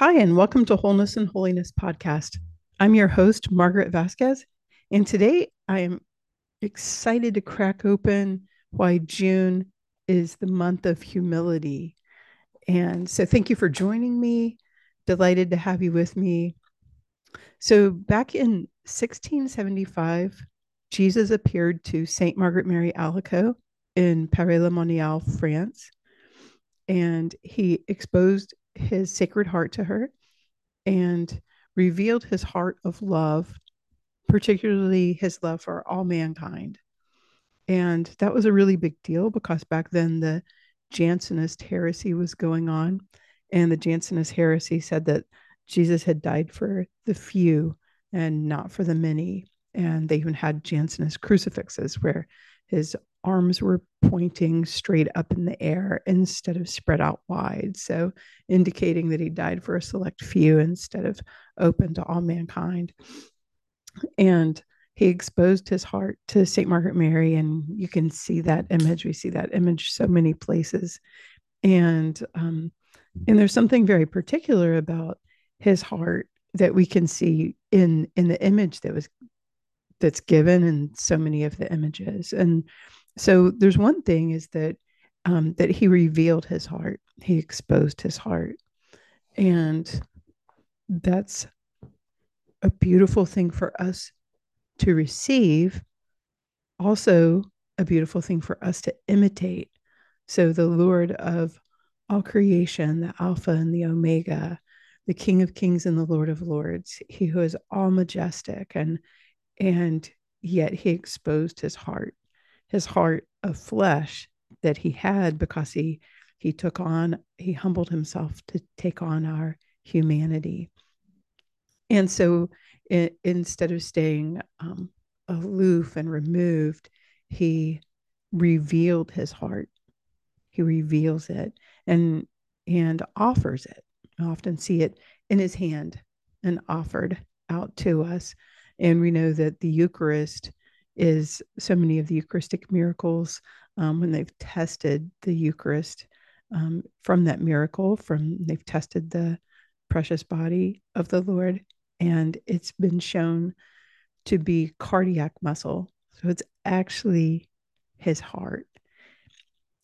Hi, and welcome to Wholeness and Holiness podcast. I'm your host, Margaret Vasquez, and today I am excited to crack open why June is the month of humility. And so, thank you for joining me. Delighted to have you with me. So, back in 1675, Jesus appeared to Saint Margaret Mary Alacoque in Paray-le-Monial, France, and he exposed his sacred heart to her and revealed his heart of love, particularly his love for all mankind. And that was a really big deal because back then the Jansenist heresy was going on. And the Jansenist heresy said that Jesus had died for the few and not for the many. And they even had Jansenist crucifixes where his arms were pointing straight up in the air instead of spread out wide. So, indicating that he died for a select few instead of open to all mankind. And he exposed his heart to St. Margaret Mary, and you can see that image. We see that image so many places. And um, and there's something very particular about his heart that we can see in in the image that was that's given in so many of the images. And so there's one thing is that um, that he revealed his heart, he exposed his heart, and that's a beautiful thing for us to receive. Also, a beautiful thing for us to imitate. So the Lord of all creation, the Alpha and the Omega, the King of Kings and the Lord of Lords, he who is all majestic and and yet he exposed his heart his heart of flesh that he had because he he took on he humbled himself to take on our humanity. And so it, instead of staying um, aloof and removed he revealed his heart. He reveals it and and offers it. I often see it in his hand and offered out to us. And we know that the Eucharist is so many of the Eucharistic miracles um, when they've tested the Eucharist um, from that miracle, from they've tested the precious body of the Lord, and it's been shown to be cardiac muscle. So it's actually his heart.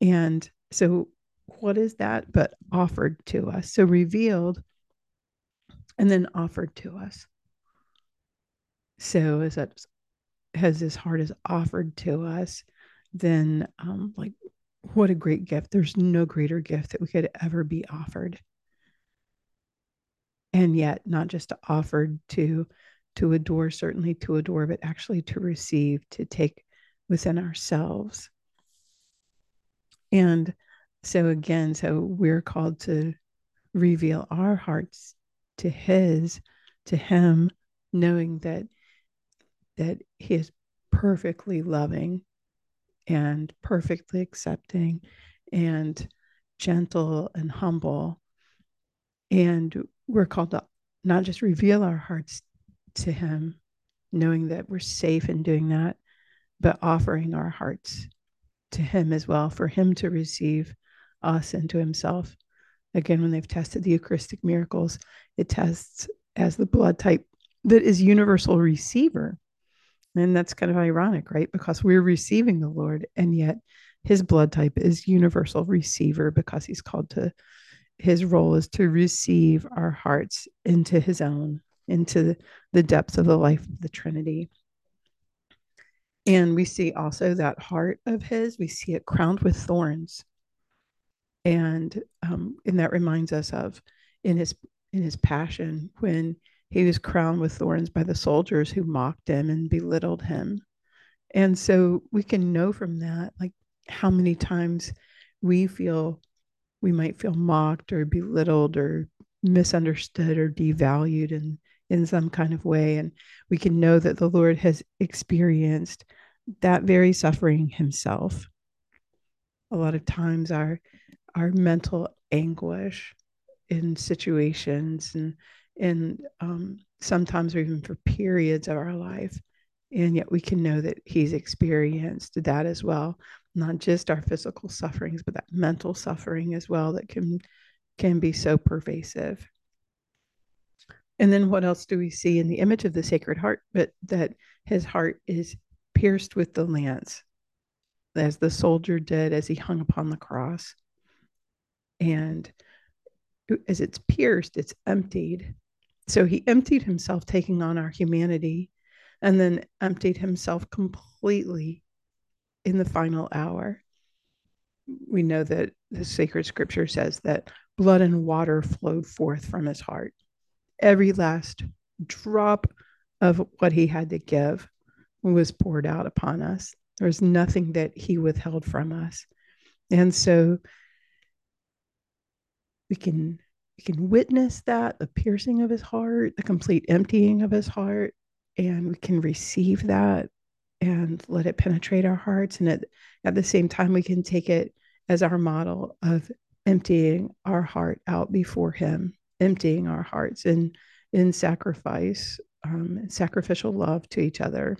And so, what is that but offered to us? So, revealed and then offered to us. So as that has his heart is offered to us, then um, like what a great gift. There's no greater gift that we could ever be offered. And yet not just offered to to adore, certainly to adore, but actually to receive, to take within ourselves. And so again, so we're called to reveal our hearts to his, to him, knowing that that he is perfectly loving and perfectly accepting and gentle and humble. And we're called to not just reveal our hearts to him, knowing that we're safe in doing that, but offering our hearts to him as well, for him to receive us into himself. Again, when they've tested the Eucharistic miracles, it tests as the blood type that is universal receiver and that's kind of ironic, right? Because we're receiving the Lord, and yet his blood type is universal receiver because he's called to his role is to receive our hearts into his own, into the depths of the life of the Trinity. And we see also that heart of his, we see it crowned with thorns. And um, and that reminds us of in his in his passion when he was crowned with thorns by the soldiers who mocked him and belittled him. And so we can know from that, like how many times we feel we might feel mocked or belittled or misunderstood or devalued in, in some kind of way. And we can know that the Lord has experienced that very suffering himself. A lot of times our our mental anguish in situations and and um, sometimes even for periods of our life. And yet we can know that he's experienced that as well, not just our physical sufferings, but that mental suffering as well that can can be so pervasive. And then what else do we see in the image of the Sacred Heart? But that his heart is pierced with the lance, as the soldier did as he hung upon the cross. And as it's pierced, it's emptied. So he emptied himself, taking on our humanity, and then emptied himself completely in the final hour. We know that the sacred scripture says that blood and water flowed forth from his heart. Every last drop of what he had to give was poured out upon us. There was nothing that he withheld from us. And so we can we can witness that the piercing of his heart, the complete emptying of his heart, and we can receive that and let it penetrate our hearts. And at, at the same time, we can take it as our model of emptying our heart out before him, emptying our hearts in, in sacrifice, um, sacrificial love to each other.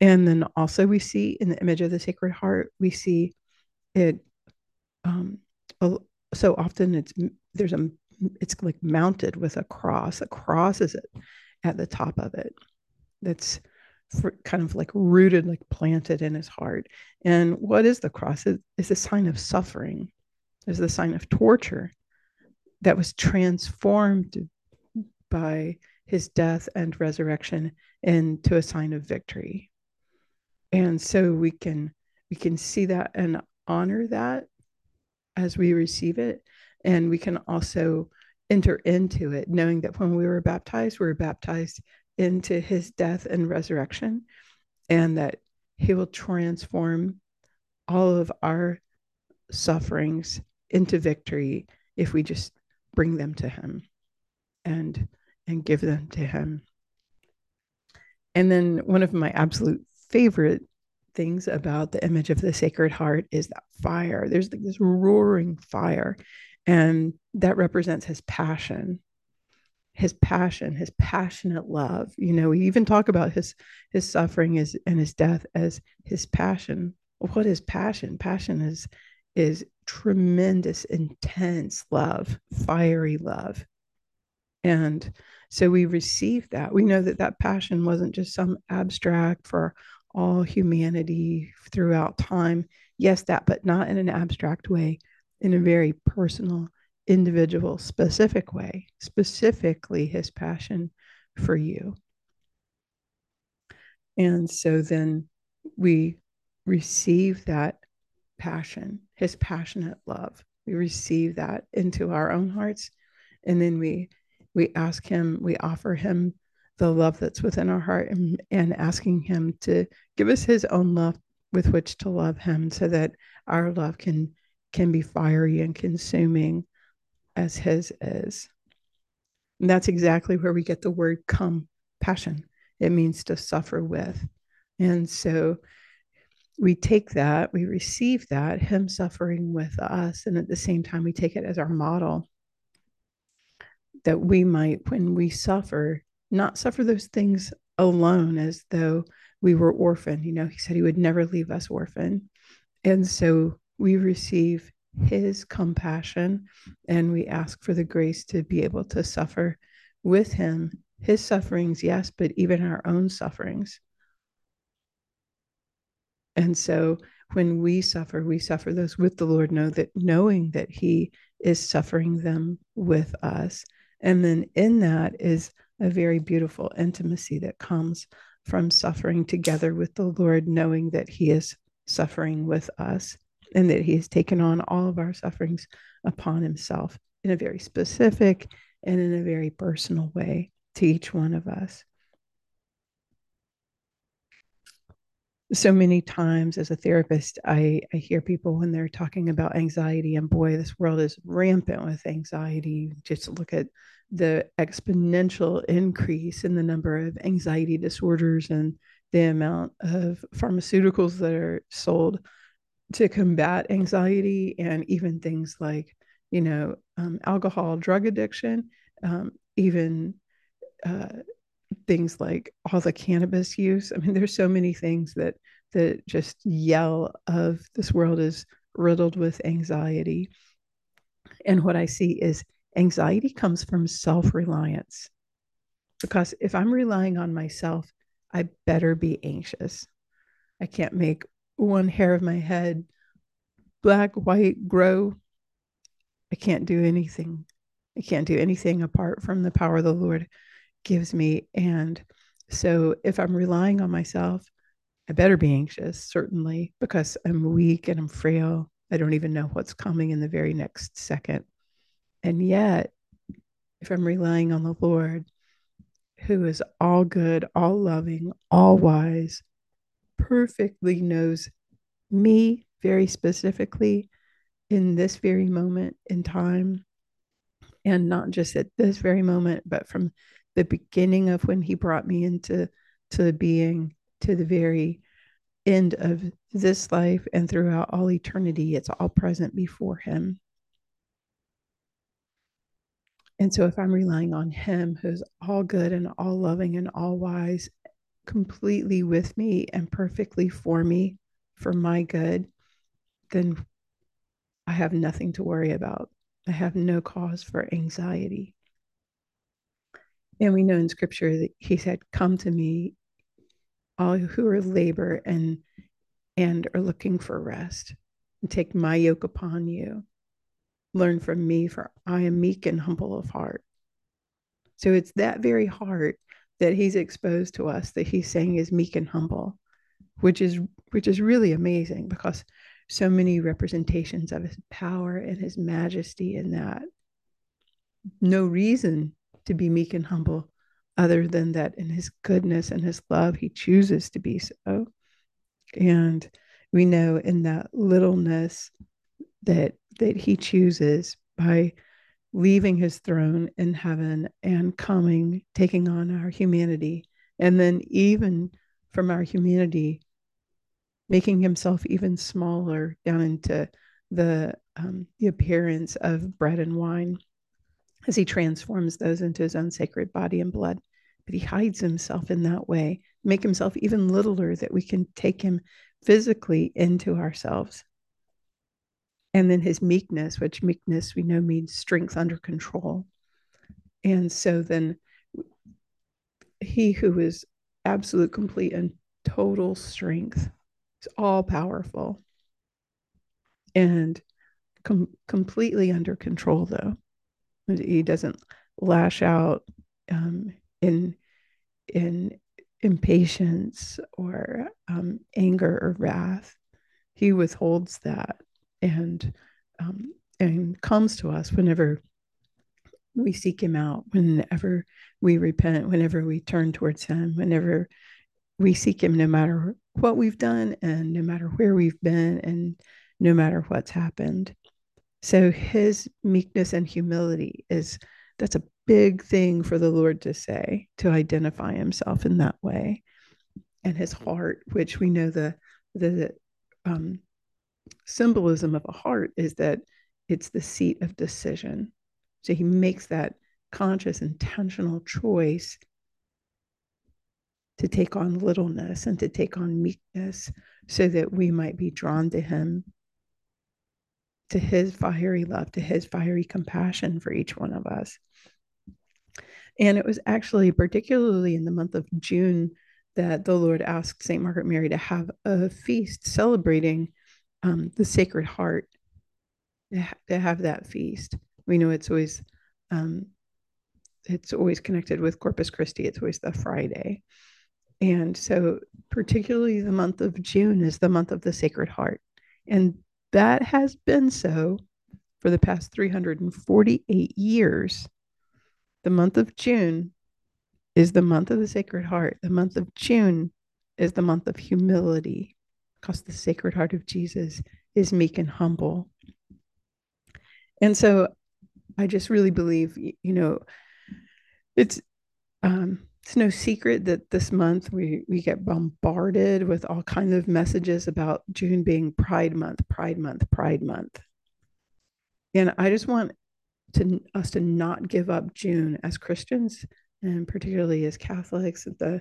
And then also we see in the image of the Sacred Heart, we see it um, so often it's there's a it's like mounted with a cross. A cross is it at the top of it. That's kind of like rooted, like planted in his heart. And what is the cross? It is a sign of suffering. Is the sign of torture that was transformed by his death and resurrection into a sign of victory. And so we can we can see that and honor that as we receive it. And we can also enter into it, knowing that when we were baptized, we were baptized into his death and resurrection, and that he will transform all of our sufferings into victory if we just bring them to him and and give them to him and then one of my absolute favorite things about the image of the Sacred Heart is that fire. There's like this roaring fire, and that represents his passion his passion his passionate love. You know we even talk about his his suffering is and his death as his passion. What is passion? Passion is is tremendous intense love fiery love. And so we receive that. We know that that passion wasn't just some abstract for all humanity throughout time. Yes, that, but not in an abstract way, in a very personal, individual, specific way, specifically his passion for you. And so then we receive that passion, his passionate love. We receive that into our own hearts. And then we we ask him, we offer him the love that's within our heart and, and asking him to give us his own love with which to love him so that our love can can be fiery and consuming as his is. And that's exactly where we get the word compassion it means to suffer with. And so we take that we receive that him suffering with us and at the same time we take it as our model that we might when we suffer not suffer those things alone as though we were orphaned. You know, he said he would never leave us orphan. And so we receive his compassion and we ask for the grace to be able to suffer with him his sufferings, yes, but even our own sufferings. And so when we suffer, we suffer those with the Lord, know that knowing that He is suffering them with us. And then in that is a very beautiful intimacy that comes from suffering together with the Lord, knowing that He is suffering with us and that He has taken on all of our sufferings upon Himself in a very specific and in a very personal way to each one of us. so many times as a therapist I, I hear people when they're talking about anxiety and boy this world is rampant with anxiety just look at the exponential increase in the number of anxiety disorders and the amount of pharmaceuticals that are sold to combat anxiety and even things like you know um, alcohol drug addiction um, even uh, things like all the cannabis use. I mean, there's so many things that that just yell of this world is riddled with anxiety. And what I see is Anxiety comes from self reliance. Because if I'm relying on myself, I better be anxious. I can't make one hair of my head black, white, grow. I can't do anything. I can't do anything apart from the power the Lord gives me. And so if I'm relying on myself, I better be anxious, certainly, because I'm weak and I'm frail. I don't even know what's coming in the very next second. And yet, if I'm relying on the Lord, who is all good, all loving, all wise, perfectly knows me very specifically in this very moment in time, and not just at this very moment, but from the beginning of when He brought me into to being to the very end of this life and throughout all eternity. It's all present before Him. And so, if I'm relying on Him, who's all good and all loving and all wise, completely with me and perfectly for me, for my good, then I have nothing to worry about. I have no cause for anxiety. And we know in scripture that he said, Come to me, all who are labor and and are looking for rest, and take my yoke upon you Learn from me, for I am meek and humble of heart. So it's that very heart that he's exposed to us that he's saying is meek and humble, which is which is really amazing because so many representations of his power and his majesty in that. No reason to be meek and humble other than that in his goodness and his love he chooses to be so. And we know in that littleness that that he chooses by leaving his throne in heaven and coming, taking on our humanity, and then even from our humanity, making himself even smaller down into the um, the appearance of bread and wine as he transforms those into his own sacred body and blood. But he hides himself in that way, make himself even littler that we can take him physically into ourselves and then his meekness, which meekness we know means strength under control. And so then he who is absolute, complete, and total strength is all powerful and com- completely under control, though. He doesn't lash out um, in in impatience or um, anger or wrath. He withholds that and um, and comes to us whenever we seek him out whenever we repent whenever we turn towards him whenever we seek him no matter what we've done and no matter where we've been and no matter what's happened. So his meekness and humility is that's a big thing for the lord to say to identify himself in that way. And his heart which we know the the um, symbolism of a heart is that it's the seat of decision. So he makes that conscious, intentional choice to take on littleness and to take on meekness so that we might be drawn to him, to his fiery love, to his fiery compassion for each one of us. And it was actually particularly in the month of June that the Lord asked St. Margaret Mary to have a feast celebrating um, the Sacred Heart to have that feast. We know it's always um, it's always connected with Corpus Christi. It's always the Friday, and so particularly the month of June is the month of the Sacred Heart, and that has been so for the past 348 years. The month of June is the month of the Sacred Heart. The month of June is the month of humility because the Sacred Heart of Jesus is meek and humble. And so I just really believe, you know, it's um, it's no secret that this month we we get bombarded with all kinds of messages about June being Pride Month, Pride Month, Pride Month. And I just want to us to not give up June as Christians and particularly as Catholics, the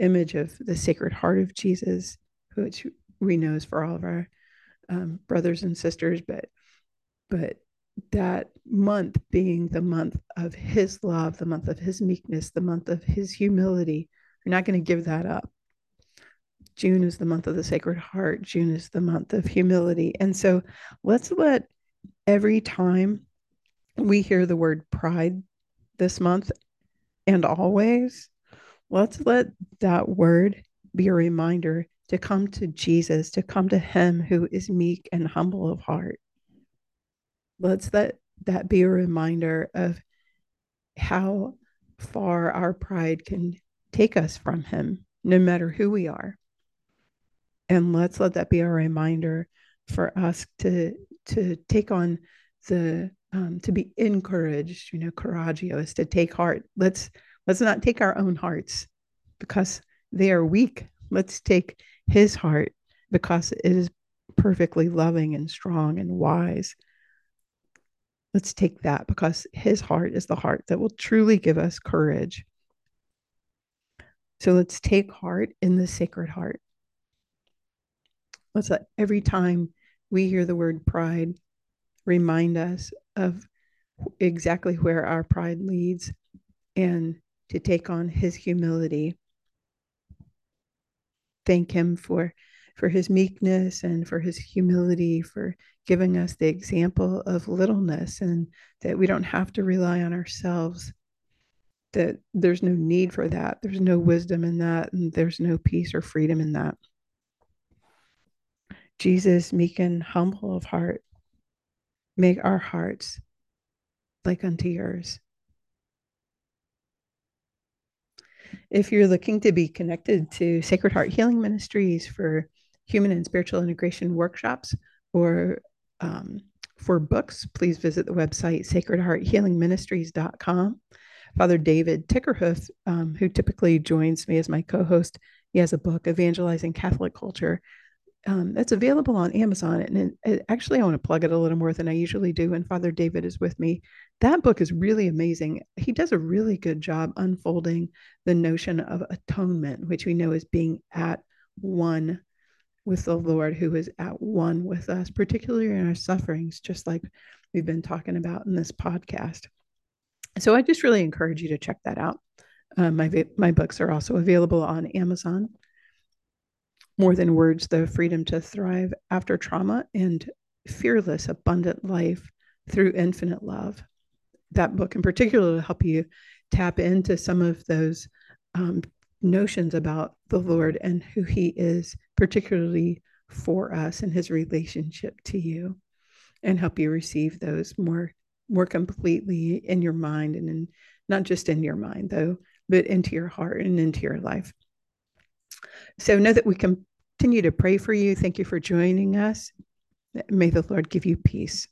image of the Sacred Heart of Jesus, which we know is for all of our um, brothers and sisters, but but that month being the month of his love, the month of his meekness, the month of his humility. We're not going to give that up. June is the month of the Sacred Heart. June is the month of humility. And so let's let every time we hear the word pride this month and always, let's let that word be a reminder to come to Jesus, to come to Him who is meek and humble of heart. Let's let that be a reminder of how far our pride can take us from Him, no matter who we are. And let's let that be a reminder for us to to take on the um, to be encouraged. You know, coraggio is to take heart. Let's let's not take our own hearts because they are weak. Let's take His heart because it is perfectly loving and strong and wise. Let's take that because His heart is the heart that will truly give us courage. So let's take heart in the sacred heart. Let's let every time we hear the word pride remind us of exactly where our pride leads and to take on his humility. Thank him for for his meekness and for his humility for giving us the example of littleness and that we don't have to rely on ourselves. That there's no need for that. There's no wisdom in that and there's no peace or freedom in that. Jesus meek and humble of heart make our hearts like unto yours. If you're looking to be connected to Sacred Heart Healing Ministries for human and spiritual integration workshops or um, for books, please visit the website sacredhearthealingministries.com. Father David Tickerhoof, um, who typically joins me as my co host, he has a book, Evangelizing Catholic Culture, um, it's available on Amazon. And it, actually, I want to plug it a little more than I usually do. And Father David is with me. That book is really amazing. He does a really good job unfolding the notion of atonement, which we know is being at one with the Lord, who is at one with us, particularly in our sufferings, just like we've been talking about in this podcast. So I just really encourage you to check that out. Uh, my my books are also available on Amazon more than words, the freedom to thrive after trauma and fearless, abundant life through infinite love. That book in particular will help you tap into some of those um, notions about the Lord and who He is, particularly for us and His relationship to you, and help you receive those more more completely in your mind and in not just in your mind though, but into your heart and into your life. So know that we continue to pray for you. Thank you for joining us. May the Lord give you peace.